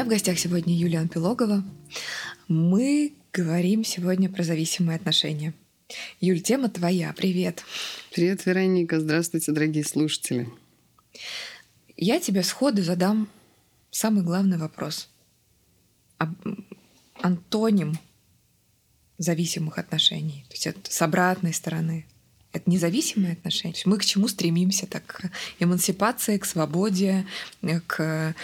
меня в гостях сегодня Юлия Анпилогова. Мы говорим сегодня про зависимые отношения. Юль, тема твоя. Привет. Привет, Вероника. Здравствуйте, дорогие слушатели. Я тебе сходу задам самый главный вопрос. Антоним зависимых отношений. То есть это с обратной стороны. Это независимые отношения. Мы к чему стремимся? Так, к эмансипации, к свободе, к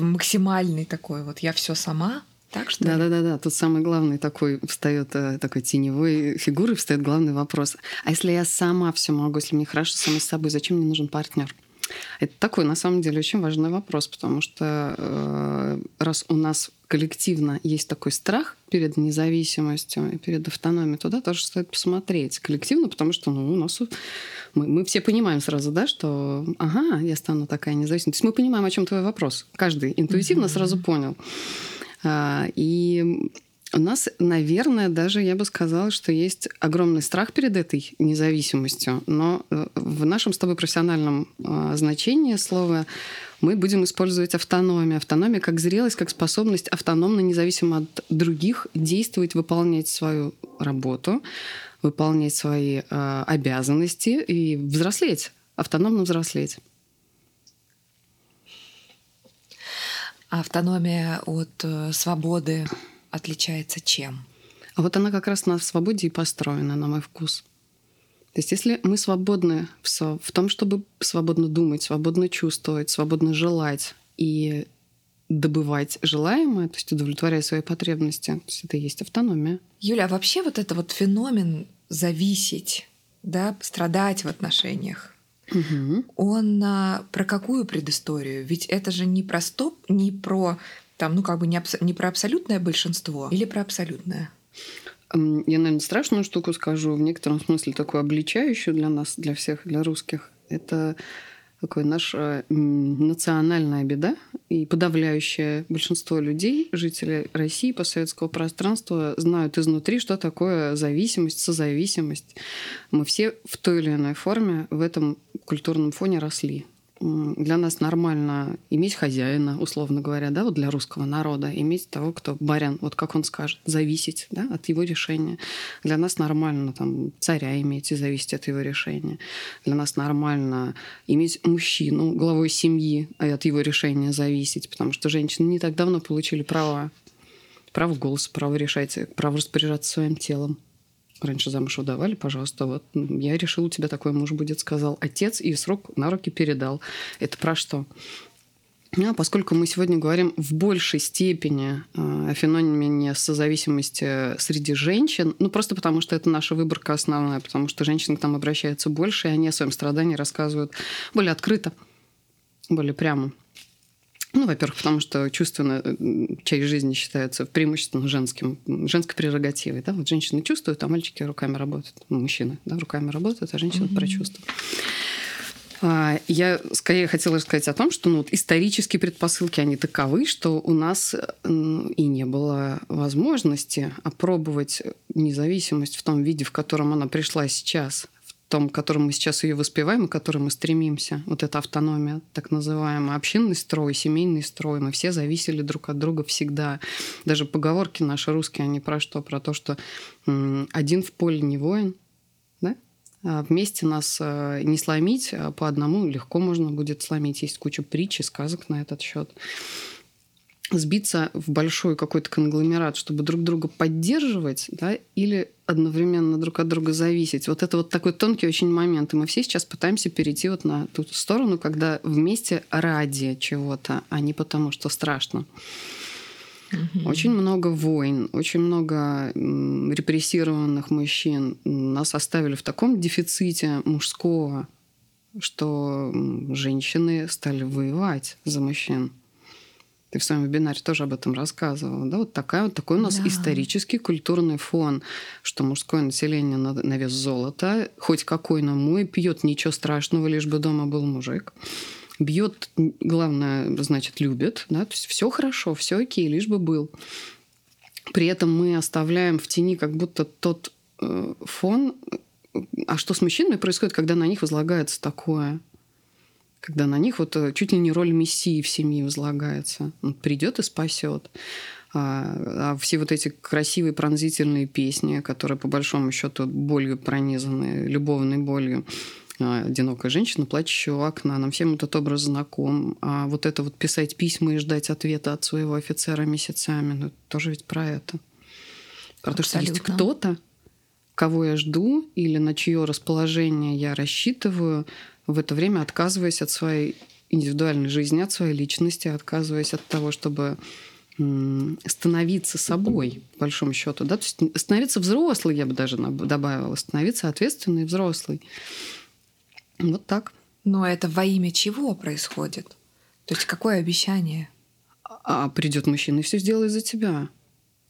максимальной такой вот я все сама, так что да, да, да, да. Тут самый главный такой встает э, такой теневой фигуры, встает главный вопрос. А если я сама все могу, если мне хорошо самой с собой, зачем мне нужен партнер? Это такой, на самом деле, очень важный вопрос, потому что э, раз у нас коллективно есть такой страх перед независимостью и перед автономией, туда тоже стоит посмотреть коллективно, потому что ну, у нас мы, мы все понимаем сразу, да, что ага, я стану такая независимая. То есть мы понимаем, о чем твой вопрос. Каждый интуитивно mm-hmm. сразу понял. А, и у нас, наверное, даже я бы сказала, что есть огромный страх перед этой независимостью, но э, в нашем с тобой профессиональном а, значении слова мы будем использовать автономию. Автономия как зрелость, как способность автономно, независимо от других, действовать, выполнять свою работу, выполнять свои э, обязанности и взрослеть, автономно взрослеть. автономия от э, свободы отличается чем? А вот она как раз на свободе и построена, на мой вкус. То есть если мы свободны в, в том, чтобы свободно думать, свободно чувствовать, свободно желать и добывать желаемое, то есть удовлетворять свои потребности, то есть это и есть автономия. Юля, а вообще вот это вот феномен зависеть, да, страдать в отношениях, Угу. Он а, про какую предысторию? Ведь это же не про стоп, не про там, ну как бы не, абс- не про абсолютное большинство или про абсолютное? Я, наверное, страшную штуку скажу, в некотором смысле такую обличающую для нас, для всех, для русских. Это такая наша национальная беда, и подавляющее большинство людей, жителей России, постсоветского пространства, знают изнутри, что такое зависимость, созависимость. Мы все в той или иной форме в этом культурном фоне росли для нас нормально иметь хозяина, условно говоря, да, вот для русского народа, иметь того, кто барян, вот как он скажет, зависеть да, от его решения. Для нас нормально там, царя иметь и зависеть от его решения. Для нас нормально иметь мужчину, главой семьи, и от его решения зависеть, потому что женщины не так давно получили права право голоса, право решать, право распоряжаться своим телом раньше замуж выдавали, пожалуйста, вот я решил, у тебя такой муж будет, сказал отец, и срок на руки передал. Это про что? А поскольку мы сегодня говорим в большей степени э, о феномене созависимости среди женщин, ну просто потому что это наша выборка основная, потому что женщины к нам обращаются больше, и они о своем страдании рассказывают более открыто, более прямо. Ну, во-первых, потому что чувственная часть жизни считается преимущественно женским, женской прерогативой. Да? Вот женщины чувствуют, а мальчики руками работают. Ну, мужчины да, руками работают, а женщины mm-hmm. про чувства. Я скорее хотела рассказать о том, что ну, вот исторические предпосылки, они таковы, что у нас и не было возможности опробовать независимость в том виде, в котором она пришла сейчас том, которым мы сейчас ее воспеваем и к которому мы стремимся. Вот эта автономия, так называемая, общинный строй, семейный строй. Мы все зависели друг от друга всегда. Даже поговорки наши русские, они про что? Про то, что один в поле не воин, да? А вместе нас э, не сломить, а по одному легко можно будет сломить. Есть куча притч и сказок на этот счет сбиться в большой какой-то конгломерат, чтобы друг друга поддерживать, да, или одновременно друг от друга зависеть. Вот это вот такой тонкий очень момент. И мы все сейчас пытаемся перейти вот на ту сторону, когда вместе ради чего-то, а не потому, что страшно. Угу. Очень много войн, очень много репрессированных мужчин нас оставили в таком дефиците мужского, что женщины стали воевать за мужчин. Ты в своем вебинаре тоже об этом рассказывала. Да? Вот такая, вот такой у нас да. исторический культурный фон, что мужское население на, на вес золота, хоть какой, но мой, пьет ничего страшного, лишь бы дома был мужик. Бьет, главное, значит, любит. Да? То есть все хорошо, все окей, лишь бы был. При этом мы оставляем в тени как будто тот э, фон, а что с мужчинами происходит, когда на них возлагается такое? Когда на них вот э, чуть ли не роль мессии в семье возлагается. Он придет и спасет. А, а все вот эти красивые пронзительные песни, которые по большому счету болью пронизаны, любовной болью, а, одинокая женщина, плачущая у окна. Нам всем этот образ знаком. А вот это вот писать письма и ждать ответа от своего офицера месяцами, ну, тоже ведь про это. Про то, что есть кто-то, кого я жду или на чье расположение я рассчитываю, в это время отказываясь от своей индивидуальной жизни, от своей личности, отказываясь от того, чтобы становиться собой, по большому счету. Да? То есть становиться взрослой, я бы даже добавила, становиться ответственной взрослой. Вот так. Но это во имя чего происходит? То есть какое обещание? А придет мужчина и все сделает за тебя.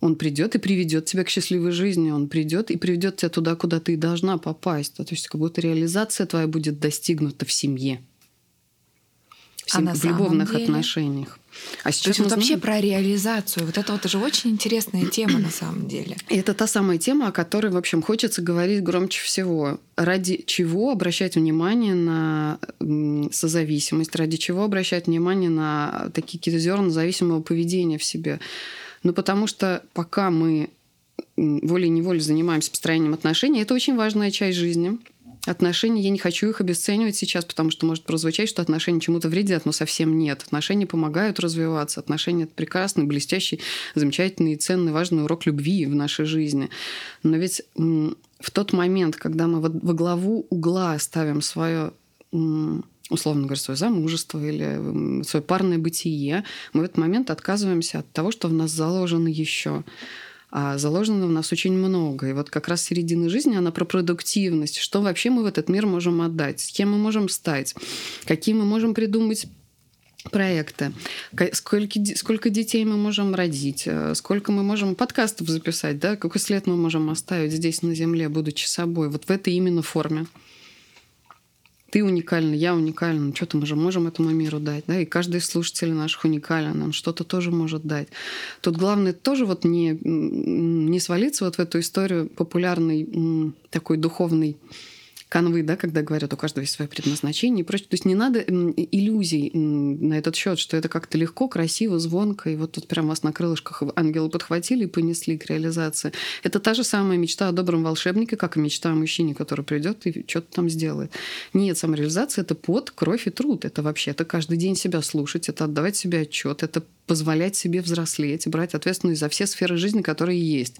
Он придет и приведет тебя к счастливой жизни. Он придет и приведет тебя туда, куда ты должна попасть. То есть как будто реализация твоя будет достигнута в семье. В, сем... а в любовных деле? отношениях. А сейчас То есть вот вообще про реализацию. Вот это вот уже очень интересная тема на самом деле. И это та самая тема, о которой, в общем, хочется говорить громче всего. Ради чего обращать внимание на созависимость, ради чего обращать внимание на такие какие-то зерна зависимого поведения в себе. Ну, потому что пока мы волей-неволей занимаемся построением отношений, это очень важная часть жизни – Отношения, я не хочу их обесценивать сейчас, потому что может прозвучать, что отношения чему-то вредят, но совсем нет. Отношения помогают развиваться. Отношения – это прекрасный, блестящий, замечательный, ценный, важный урок любви в нашей жизни. Но ведь в тот момент, когда мы во главу угла ставим свое условно говоря, свое замужество или свое парное бытие, мы в этот момент отказываемся от того, что в нас заложено еще а заложено в нас очень много. И вот как раз середина жизни, она про продуктивность. Что вообще мы в этот мир можем отдать? С кем мы можем стать? Какие мы можем придумать проекты, сколько, сколько детей мы можем родить, э, сколько мы можем подкастов записать, да, какой след мы можем оставить здесь на Земле, будучи собой, вот в этой именно форме ты уникальна, я уникальна, ну, что-то мы же можем этому миру дать, да, и каждый из слушателей наших уникален, он что-то тоже может дать. Тут главное тоже вот не, не свалиться вот в эту историю популярной такой духовной канвы, да, когда говорят, у каждого есть свое предназначение и прочее. То есть не надо иллюзий на этот счет, что это как-то легко, красиво, звонко, и вот тут прям вас на крылышках ангелы подхватили и понесли к реализации. Это та же самая мечта о добром волшебнике, как и мечта о мужчине, который придет и что-то там сделает. Нет, самореализация — это под, кровь и труд. Это вообще, это каждый день себя слушать, это отдавать себе отчет, это позволять себе взрослеть, брать ответственность за все сферы жизни, которые есть,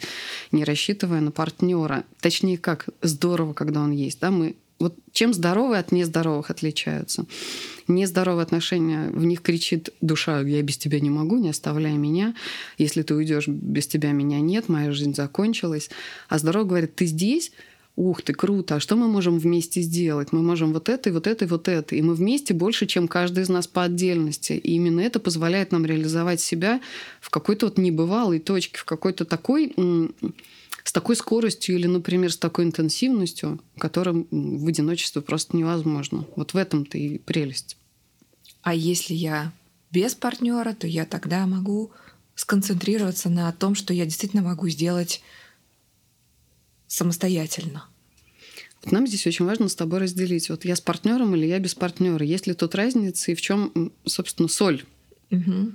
не рассчитывая на партнера. Точнее, как здорово, когда он есть. Да? Мы вот чем здоровые от нездоровых отличаются? Нездоровые отношения, в них кричит душа, я без тебя не могу, не оставляй меня. Если ты уйдешь, без тебя меня нет, моя жизнь закончилась. А здоровый говорит, ты здесь, ух ты, круто, а что мы можем вместе сделать? Мы можем вот это, и вот это, и вот это. И мы вместе больше, чем каждый из нас по отдельности. И именно это позволяет нам реализовать себя в какой-то вот небывалой точке, в какой-то такой с такой скоростью или, например, с такой интенсивностью, которым в одиночестве просто невозможно. Вот в этом-то и прелесть. А если я без партнера, то я тогда могу сконцентрироваться на том, что я действительно могу сделать самостоятельно. Вот нам здесь очень важно с тобой разделить, вот я с партнером или я без партнера. Есть ли тут разница и в чем, собственно, соль? Угу.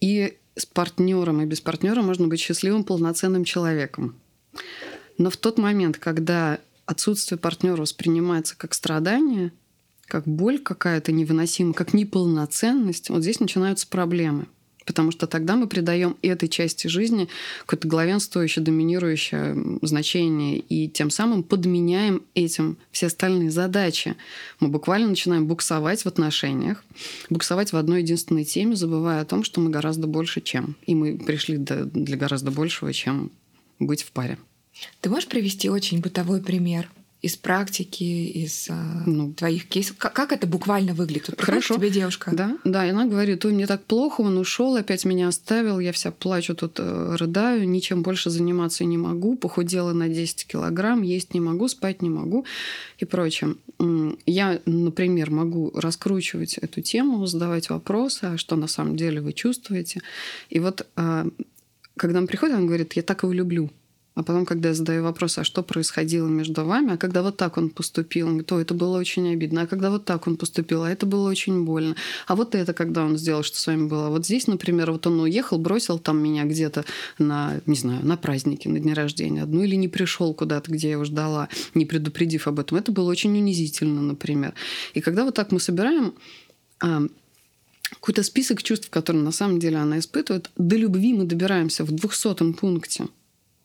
И с партнером и без партнера можно быть счастливым, полноценным человеком. Но в тот момент, когда отсутствие партнера воспринимается как страдание, как боль какая-то невыносимая, как неполноценность, вот здесь начинаются проблемы. Потому что тогда мы придаем этой части жизни какое-то главенствующее, доминирующее значение, и тем самым подменяем этим все остальные задачи. Мы буквально начинаем буксовать в отношениях, буксовать в одной единственной теме, забывая о том, что мы гораздо больше, чем. И мы пришли для гораздо большего, чем быть в паре. Ты можешь привести очень бытовой пример? из практики, из а, ну, твоих кейсов. Как, как это буквально выглядит? Вот Хорошо. тебе девушка. Да, да, и она говорит, ой, мне так плохо, он ушел, опять меня оставил, я вся плачу, тут э, рыдаю, ничем больше заниматься не могу, похудела на 10 килограмм, есть не могу, спать не могу и прочее. Я, например, могу раскручивать эту тему, задавать вопросы, а что на самом деле вы чувствуете. И вот а, когда он приходит, он говорит, я так его люблю. А потом, когда я задаю вопрос, а что происходило между вами, а когда вот так он поступил, он говорит, о, это было очень обидно, а когда вот так он поступил, а это было очень больно, а вот это, когда он сделал, что с вами было. Вот здесь, например, вот он уехал, бросил там меня где-то на, не знаю, на празднике, на дне рождения одну, или не пришел куда-то, где я его ждала, не предупредив об этом. Это было очень унизительно, например. И когда вот так мы собираем а, какой-то список чувств, которые на самом деле она испытывает, до любви мы добираемся в двухсотом пункте –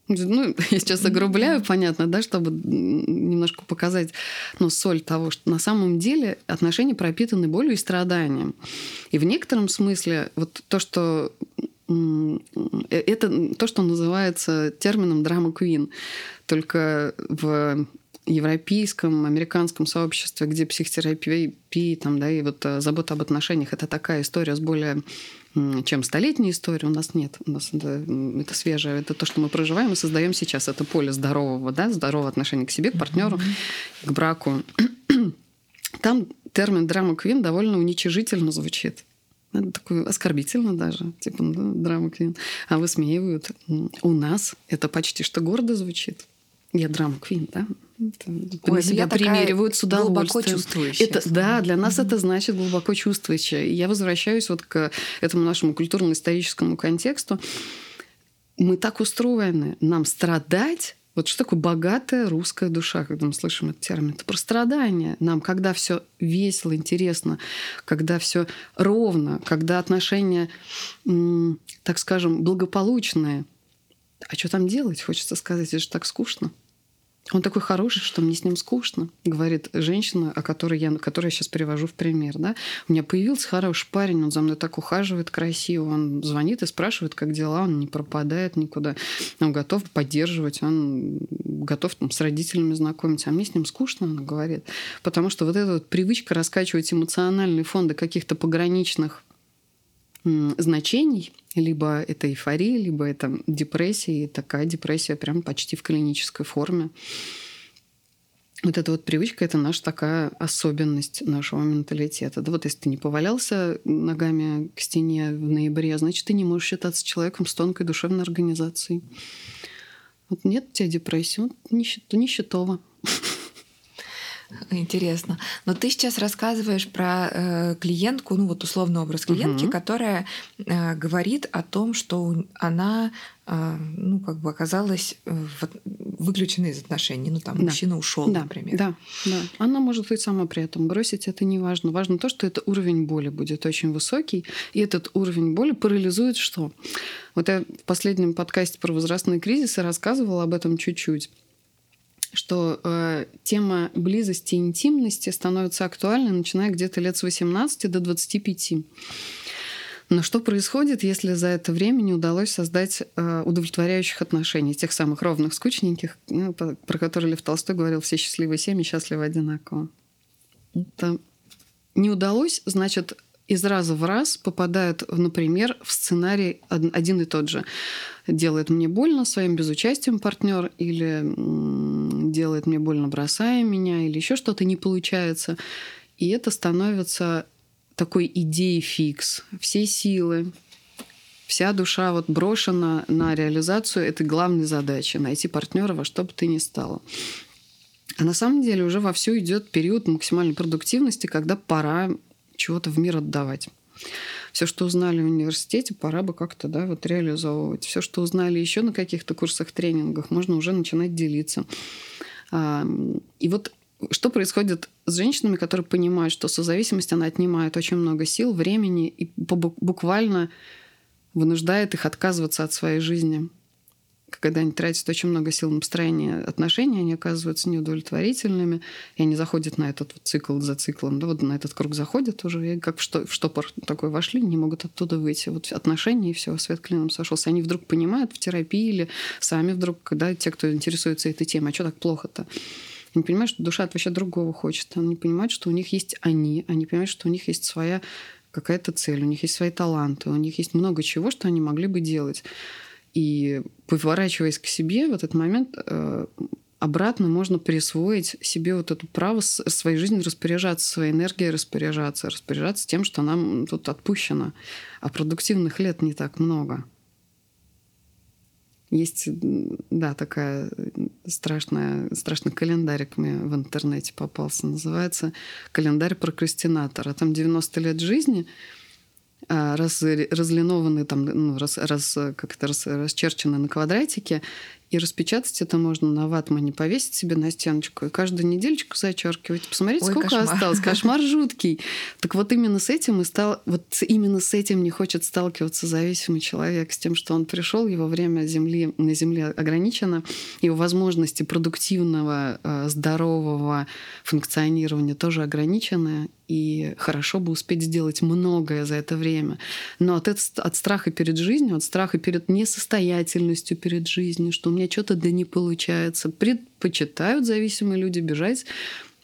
ну, я сейчас огрубляю, понятно, да, чтобы немножко показать ну, соль того, что на самом деле отношения пропитаны болью и страданием. И в некотором смысле вот то, что э, это то, что называется термином драма квин. Только в европейском, американском сообществе, где психотерапия там, да, и вот э, забота об отношениях, это такая история с более чем столетняя история. У нас нет. У нас это, это свежее. Это то, что мы проживаем и создаем сейчас. Это поле здорового, да, здорового отношения к себе, к партнеру, к браку. Там термин драма квин довольно уничижительно звучит. Это такое оскорбительно даже, типа ну, драма квин. А высмеивают. У нас это почти что гордо звучит. Я драма квин, да? Это, Ой, на себя примеривают с удовольствием. Глубоко чувствующая. Это, да, для нас mm-hmm. это значит глубоко чувствующая. И я возвращаюсь вот к этому нашему культурно-историческому контексту. Мы так устроены. Нам страдать вот что такое богатая русская душа, когда мы слышим этот термин? Это про страдания. Нам, когда все весело, интересно, когда все ровно, когда отношения, так скажем, благополучные. А что там делать? Хочется сказать, это же так скучно. Он такой хороший, что мне с ним скучно, говорит женщина, о которой я, которую я сейчас привожу в пример. Да? У меня появился хороший парень, он за мной так ухаживает красиво, он звонит и спрашивает, как дела, он не пропадает никуда, он готов поддерживать, он готов там, с родителями знакомиться, а мне с ним скучно, она говорит. Потому что вот эта вот привычка раскачивать эмоциональные фонды каких-то пограничных значений, либо это эйфория, либо это депрессия, и такая депрессия прям почти в клинической форме. Вот эта вот привычка – это наша такая особенность нашего менталитета. Да вот если ты не повалялся ногами к стене в ноябре, значит, ты не можешь считаться человеком с тонкой душевной организацией. Вот нет у тебя депрессии, вот нищетово. Интересно. Но ты сейчас рассказываешь про э, клиентку, ну вот условный образ клиентки, угу. которая э, говорит о том, что она э, ну как бы оказалась э, в, выключена из отношений. Ну там да. мужчина ушел, да. например. Да, да. Она может быть сама при этом бросить, это не важно. Важно то, что это уровень боли будет очень высокий, и этот уровень боли парализует что? Вот я в последнем подкасте про возрастные кризисы рассказывала об этом чуть-чуть что э, тема близости и интимности становится актуальной, начиная где-то лет с 18 до 25. Но что происходит, если за это время не удалось создать э, удовлетворяющих отношений, тех самых ровных, скучненьких, ну, про которые Лев Толстой говорил, все счастливые семьи счастливы одинаково. Это не удалось, значит, из раза в раз попадают, например, в сценарий один и тот же. Делает мне больно своим безучастием партнер или делает мне больно, бросая меня, или еще что-то не получается. И это становится такой идеей фикс. Все силы, вся душа вот брошена на реализацию этой главной задачи – найти партнера во что бы ты ни стало. А на самом деле уже вовсю идет период максимальной продуктивности, когда пора чего-то в мир отдавать. Все, что узнали в университете, пора бы как-то да, вот реализовывать. Все, что узнали еще на каких-то курсах, тренингах, можно уже начинать делиться. И вот что происходит с женщинами, которые понимают, что созависимость, она отнимает очень много сил, времени и буквально вынуждает их отказываться от своей жизни когда они тратят очень много сил на построение отношений, они оказываются неудовлетворительными, и они заходят на этот вот цикл за циклом, да, вот на этот круг заходят уже, и как в, что, в штопор такой вошли, не могут оттуда выйти. Вот отношения, и все, свет клином сошелся. Они вдруг понимают в терапии или сами вдруг, когда те, кто интересуется этой темой, а что так плохо-то? Они понимают, что душа от вообще другого хочет. Они понимают, что у них есть они, они понимают, что у них есть своя какая-то цель, у них есть свои таланты, у них есть много чего, что они могли бы делать. И поворачиваясь к себе в этот момент, э, обратно можно присвоить себе вот это право своей жизнью распоряжаться, своей энергией распоряжаться, распоряжаться тем, что нам тут отпущено. А продуктивных лет не так много. Есть, да, такая страшная, страшный календарик мне в интернете попался. Называется «Календарь прокрастинатора». Там 90 лет жизни — раз, разлинованы, там, ну, раз, раз, как это, раз, расчерчены на квадратике, и распечатать это можно на ватмане, повесить себе на стеночку и каждую недельечку зачеркивать. Посмотрите, Ой, сколько кошмар. осталось. Кошмар жуткий. Так вот именно с этим и стал, вот именно с этим не хочет сталкиваться зависимый человек, с тем, что он пришел, его время земли, на Земле ограничено, его возможности продуктивного, э, здорового функционирования тоже ограничены, и хорошо бы успеть сделать многое за это время. Но от, от страха перед жизнью, от страха перед несостоятельностью перед жизнью, что меня что-то да не получается, предпочитают зависимые люди бежать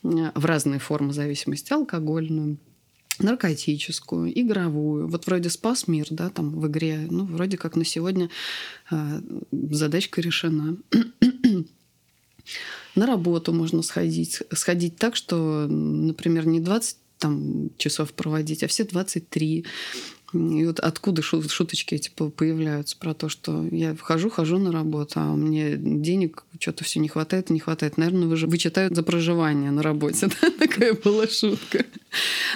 э, в разные формы зависимости, алкогольную, наркотическую, игровую. Вот вроде спас мир, да, там в игре, ну, вроде как на сегодня э, задачка решена. на работу можно сходить. Сходить так, что, например, не 20 там часов проводить, а все 23. И вот откуда шуточки эти появляются про то, что я хожу, хожу на работу, а мне денег что-то все не хватает, не хватает. Наверное, вы же вычитают за проживание на работе. Да? Такая была шутка.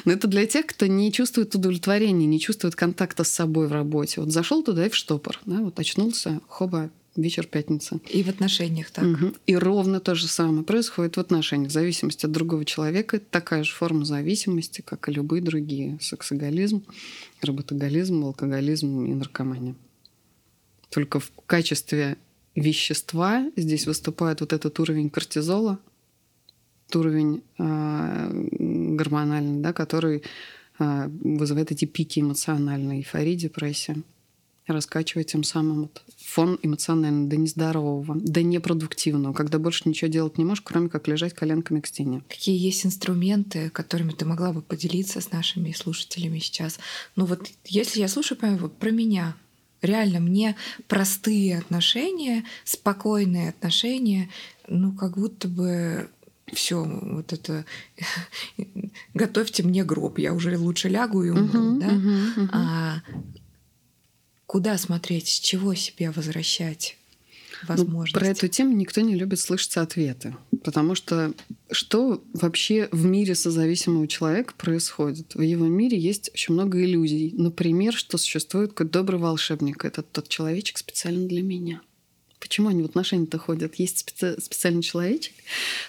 Но это для тех, кто не чувствует удовлетворения, не чувствует контакта с собой в работе. Вот зашел туда и в штопор, да, вот очнулся, хоба, вечер пятница. И в отношениях так. Угу. И ровно то же самое происходит в отношениях. В зависимости от другого человека это такая же форма зависимости, как и любые другие. Сексоголизм, работоголизм, алкоголизм и наркомания. Только в качестве вещества здесь выступает вот этот уровень кортизола, уровень э, гормональный, да, который э, вызывает эти пики эмоциональной эйфории, депрессии раскачивать тем самым вот фон эмоциональный до нездорового, до непродуктивного, когда больше ничего делать не можешь, кроме как лежать коленками к стене. Какие есть инструменты, которыми ты могла бы поделиться с нашими слушателями сейчас? Ну вот если я слушаю вот про меня, реально мне простые отношения, спокойные отношения, ну как будто бы все, вот это готовьте мне гроб, я уже лучше лягу и умру, uh-huh, да. Uh-huh, uh-huh. А Куда смотреть, с чего себе возвращать? возможности. Ну, про эту тему никто не любит слышать ответы. Потому что что вообще в мире созависимого человека происходит? В его мире есть очень много иллюзий. Например, что существует какой-то добрый волшебник. Это тот человечек специально для меня. Почему они в отношения-то ходят? Есть специ... специальный человечек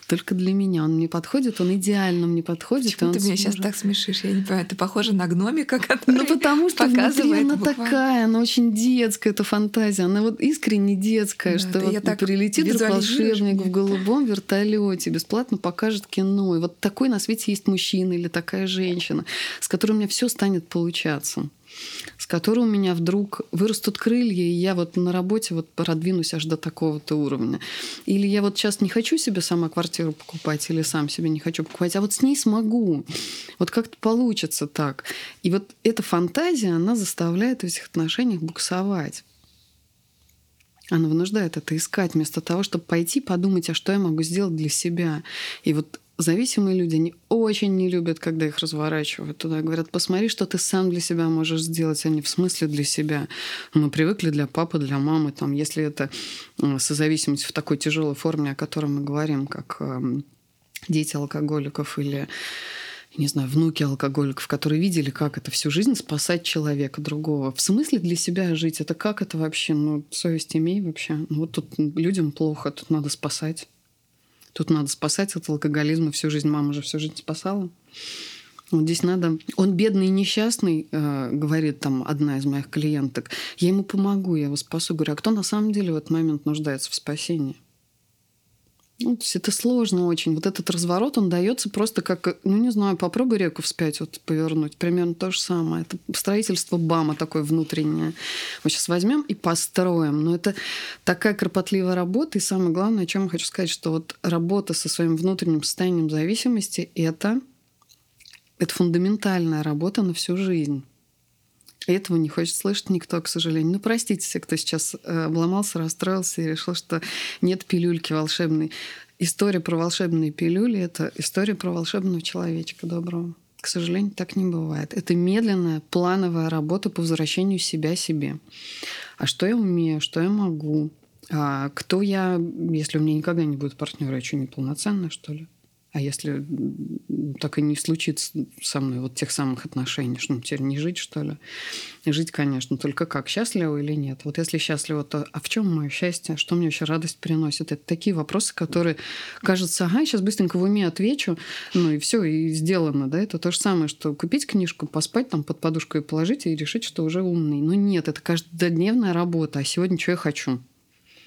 только для меня. Он мне подходит, он идеально мне подходит. Почему ты меня сможет... сейчас так смешишь? Я не понимаю. Ты похожа на гномика, который Ну, потому что внутри она буквально. такая, она очень детская, эта фантазия. Она вот искренне детская, да, что вот так прилетит волшебник в голубом вертолете, бесплатно покажет кино. И вот такой на свете есть мужчина или такая женщина, с которой у меня все станет получаться с которой у меня вдруг вырастут крылья, и я вот на работе вот продвинусь аж до такого-то уровня. Или я вот сейчас не хочу себе сама квартиру покупать, или сам себе не хочу покупать, а вот с ней смогу. Вот как-то получится так. И вот эта фантазия, она заставляет в этих отношениях буксовать. Она вынуждает это искать, вместо того, чтобы пойти подумать, а что я могу сделать для себя. И вот зависимые люди, они очень не любят, когда их разворачивают туда. Говорят, посмотри, что ты сам для себя можешь сделать, а не в смысле для себя. Мы привыкли для папы, для мамы. Там, если это созависимость в такой тяжелой форме, о которой мы говорим, как эм, дети алкоголиков или не знаю, внуки алкоголиков, которые видели, как это всю жизнь спасать человека другого. В смысле для себя жить? Это как это вообще? Ну, совесть имей вообще. Ну, вот тут людям плохо, тут надо спасать. Тут надо спасать от алкоголизма всю жизнь. Мама же всю жизнь спасала. Вот здесь надо... Он бедный и несчастный, э, говорит там одна из моих клиенток. Я ему помогу, я его спасу. Говорю, а кто на самом деле в этот момент нуждается в спасении? Ну, то есть это сложно очень. Вот этот разворот, он дается просто как, ну не знаю, попробуй реку вспять вот повернуть. Примерно то же самое. Это строительство БАМа такое внутреннее. Мы сейчас возьмем и построим. Но это такая кропотливая работа. И самое главное, о чем я хочу сказать, что вот работа со своим внутренним состоянием зависимости – это, это фундаментальная работа на всю жизнь. И этого не хочет слышать никто, к сожалению. Ну, простите все, кто сейчас э, обломался, расстроился и решил, что нет пилюльки волшебной. История про волшебные пилюли — это история про волшебного человечка доброго. К сожалению, так не бывает. Это медленная, плановая работа по возвращению себя себе. А что я умею, что я могу, А кто я, если у меня никогда не будет партнера, я что, неполноценная, что ли? А если так и не случится со мной вот тех самых отношений, что ну, теперь не жить, что ли? Жить, конечно, только как, счастливо или нет? Вот если счастливо, то а в чем мое счастье? Что мне вообще радость приносит? Это такие вопросы, которые кажется, ага, сейчас быстренько в уме отвечу, ну и все, и сделано, да? Это то же самое, что купить книжку, поспать там под подушку и положить, и решить, что уже умный. Но нет, это каждодневная работа, а сегодня что я хочу?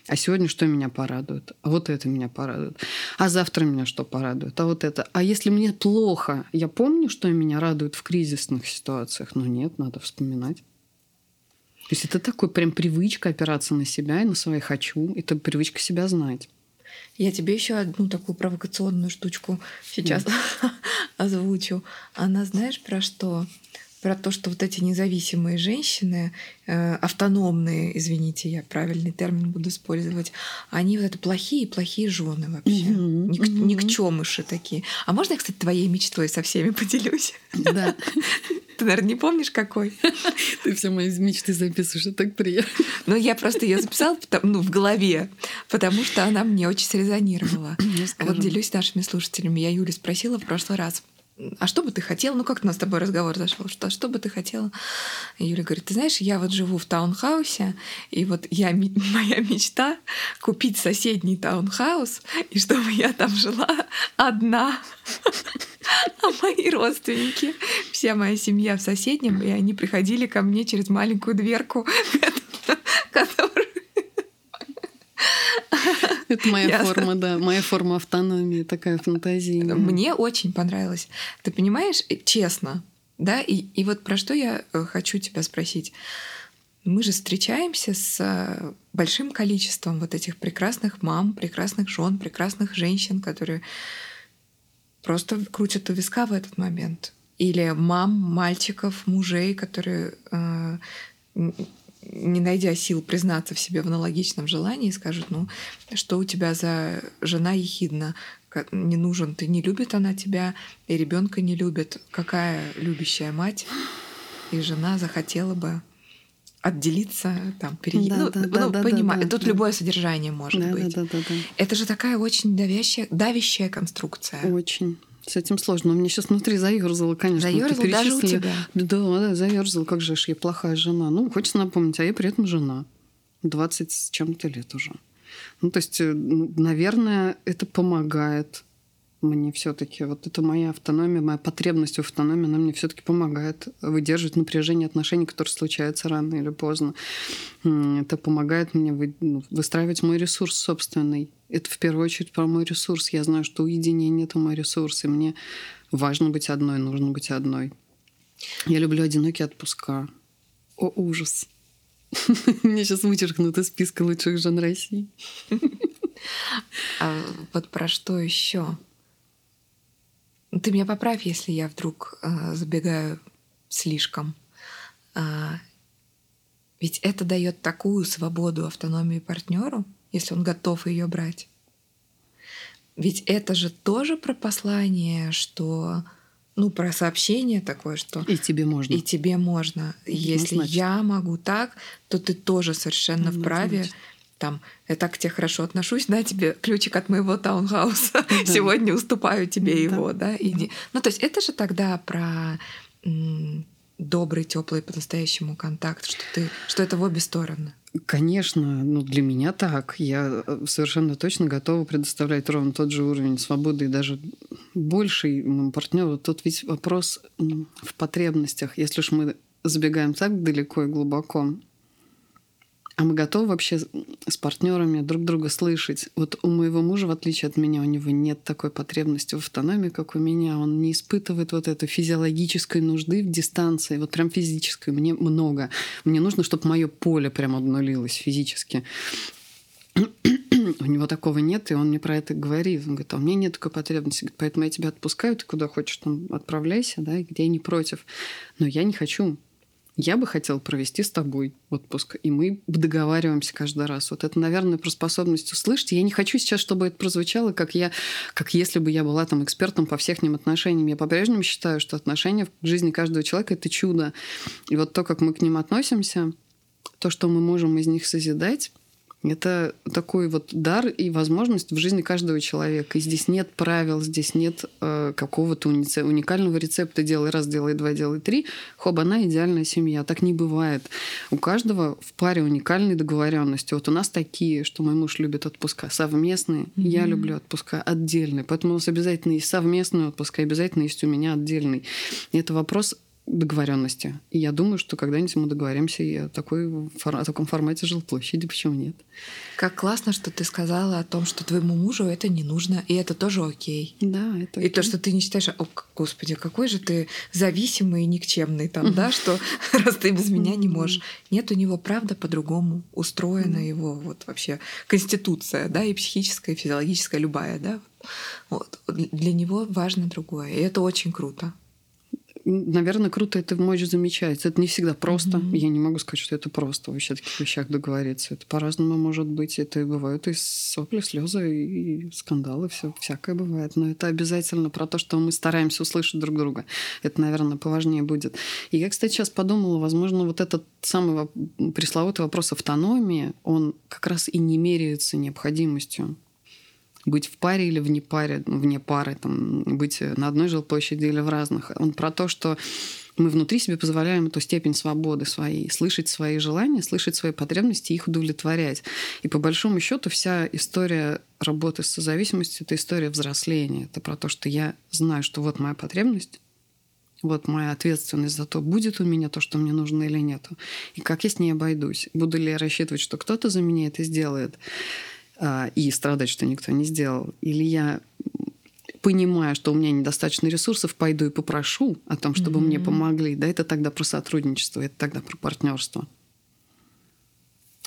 А сегодня что меня порадует? А вот это меня порадует. А завтра меня что порадует? А вот это. А если мне плохо, я помню, что меня радует в кризисных ситуациях? Ну нет, надо вспоминать. То есть это такой прям привычка опираться на себя и на свои хочу. Это привычка себя знать. Я тебе еще одну такую провокационную штучку сейчас озвучу. Она знаешь про что? Про то, что вот эти независимые женщины, э, автономные, извините, я правильный термин буду использовать, они вот это плохие, плохие жены вообще, mm-hmm. Ник- mm-hmm. никчемыши такие. А можно я, кстати, твоей мечтой со всеми поделюсь? Да. Ты, наверное, не помнишь, какой? Ты все мои мечты записываешь, это так приятно. Ну, я просто ее записала ну, в голове, потому что она мне очень срезонировала. Вот делюсь нашими слушателями. Я Юлю спросила в прошлый раз а что бы ты хотела? Ну, как у нас с тобой разговор зашел? Что, что бы ты хотела? Юля говорит, ты знаешь, я вот живу в таунхаусе, и вот я, моя мечта купить соседний таунхаус, и чтобы я там жила одна. А мои родственники, вся моя семья в соседнем, и они приходили ко мне через маленькую дверку, которую это моя форма, да, моя форма автономии, такая фантазия. Мне очень понравилось. Ты понимаешь, э, честно, да, и, и вот про что я э, хочу тебя спросить. Мы же встречаемся с э, большим количеством вот этих прекрасных мам, прекрасных жен, прекрасных женщин, которые просто крутят у виска в этот момент. Или мам, мальчиков, мужей, которые э, не найдя сил признаться в себе в аналогичном желании, скажут, ну, что у тебя за жена ехидна, не нужен, ты не любит она тебя, и ребенка не любит. Какая любящая мать и жена захотела бы отделиться, там, перейти. Да, ну, да, ну да, понимаю, да, тут да. любое содержание может да, быть. Да, да, да, да. Это же такая очень давящая, давящая конструкция. Очень. С этим сложно. У меня сейчас внутри заерзало, конечно. Заерзал даже у тебя? Да, да, заерзал. Как же я плохая жена. Ну, хочется напомнить, а я при этом жена. 20 с чем-то лет уже. Ну, то есть, э, наверное, это помогает мне все-таки. Вот это моя автономия, моя потребность в автономии, она мне все-таки помогает выдерживать напряжение отношений, которые случаются рано или поздно. Это помогает мне ну, выстраивать мой ресурс собственный. Это в первую очередь про мой ресурс. Я знаю, что уединение — это мой ресурс, и мне важно быть одной, нужно быть одной. Я люблю одинокие отпуска. О, ужас. Мне сейчас вычеркнут из списка лучших жен России. А вот про что еще? Ты меня поправь, если я вдруг э, забегаю слишком. А, ведь это дает такую свободу, автономию партнеру, если он готов ее брать. Ведь это же тоже про послание, что ну, про сообщение такое, что... И тебе можно. И тебе можно. Если ну, я могу так, то ты тоже совершенно ну, вправе значит там, я так к тебе хорошо отношусь, на тебе ключик от моего таунхауса, да. сегодня уступаю тебе да. его, да, иди. Да. Ну, то есть это же тогда про добрый, теплый, по-настоящему контакт, что ты, что это в обе стороны. Конечно, ну для меня так. Я э, совершенно точно готова предоставлять ровно тот же уровень свободы и даже больший моему партнеру. Тут ведь вопрос в потребностях. Если уж мы забегаем так далеко и глубоко, а мы готовы вообще с партнерами друг друга слышать? Вот у моего мужа, в отличие от меня, у него нет такой потребности в автономии, как у меня. Он не испытывает вот этой физиологической нужды в дистанции, вот прям физической. Мне много. Мне нужно, чтобы мое поле прям обнулилось физически. у него такого нет, и он мне про это говорит. Он говорит, а у меня нет такой потребности, поэтому я тебя отпускаю, ты куда хочешь там отправляйся, да, где я не против. Но я не хочу я бы хотел провести с тобой отпуск, и мы договариваемся каждый раз. Вот это, наверное, про способность услышать. Я не хочу сейчас, чтобы это прозвучало, как я, как если бы я была там экспертом по всем отношениям. Я по-прежнему считаю, что отношения в жизни каждого человека — это чудо. И вот то, как мы к ним относимся, то, что мы можем из них созидать, Это такой вот дар и возможность в жизни каждого человека. И здесь нет правил, здесь нет э, какого-то уни- уникального рецепта «делай раз, делай два, делай три». Хоб, она идеальная семья. Так не бывает. У каждого в паре уникальные договоренности. Вот у нас такие, что мой муж любит отпуска совместные, mm-hmm. я люблю отпуска отдельные. Поэтому у нас обязательно есть совместный отпуск, и обязательно есть у меня отдельный. И это вопрос договоренности. И я думаю, что когда-нибудь мы договоримся и о, такой, о таком формате жилплощади, почему нет? Как классно, что ты сказала о том, что твоему мужу это не нужно, и это тоже окей. Да, это окей. И то, что ты не считаешь, о, господи, какой же ты зависимый и никчемный там, да, что раз ты без меня не можешь. Нет, у него правда по-другому устроена его вот вообще конституция, да, и психическая, и физиологическая, любая, да. Вот. Для него важно другое, и это очень круто наверное, круто это мочь замечать. Это не всегда просто. Mm-hmm. Я не могу сказать, что это просто вообще о таких вещах договориться. Это по-разному может быть. Это бывают и сопли, слезы, и скандалы, все всякое бывает. Но это обязательно про то, что мы стараемся услышать друг друга. Это, наверное, поважнее будет. И я, кстати, сейчас подумала, возможно, вот этот самый пресловутый вопрос автономии, он как раз и не меряется необходимостью быть в паре или вне паре, вне пары, там, быть на одной жилплощади или в разных. Он про то, что мы внутри себе позволяем эту степень свободы своей, слышать свои желания, слышать свои потребности и их удовлетворять. И по большому счету вся история работы с созависимостью — это история взросления. Это про то, что я знаю, что вот моя потребность, вот моя ответственность за то, будет у меня то, что мне нужно или нет. И как я с ней обойдусь. Буду ли я рассчитывать, что кто-то за меня это сделает. А, и страдать, что никто не сделал. Или я понимая, что у меня недостаточно ресурсов, пойду и попрошу о том, чтобы mm-hmm. мне помогли. Да, это тогда про сотрудничество, это тогда про партнерство.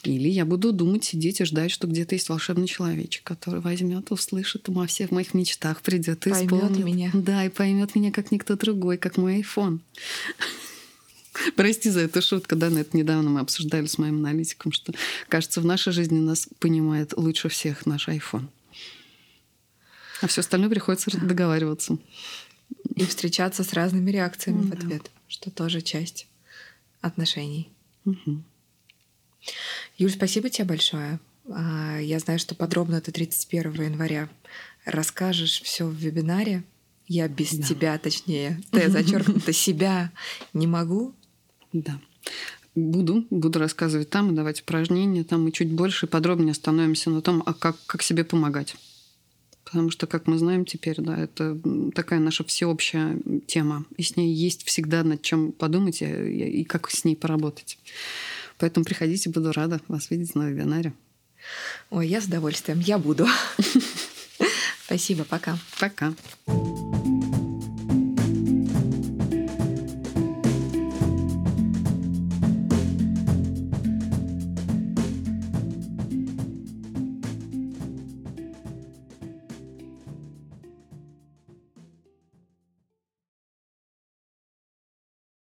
Или я буду думать, сидеть и ждать, что где-то есть волшебный человечек, который возьмет, услышит во всех моих мечтах, придет и поймет исполнит. меня. Да, и поймет меня как никто другой, как мой iPhone. Прости за эту шутку, да, но это недавно мы обсуждали с моим аналитиком, что, кажется, в нашей жизни нас понимает лучше всех наш iPhone. А все остальное приходится договариваться. И встречаться с разными реакциями mm, в ответ, да. что тоже часть отношений. Угу. Юль, спасибо тебе большое. А, я знаю, что подробно ты 31 января расскажешь все в вебинаре. Я без да. тебя, точнее, ты зачеркнуто себя не могу. Да. Буду, буду рассказывать там и давать упражнения. Там мы чуть больше и подробнее остановимся на том, а как, как себе помогать. Потому что, как мы знаем теперь, да, это такая наша всеобщая тема. И с ней есть всегда над чем подумать и, и как с ней поработать. Поэтому приходите, буду рада вас видеть на вебинаре. Ой, я с удовольствием. Я буду. Спасибо, пока. Пока.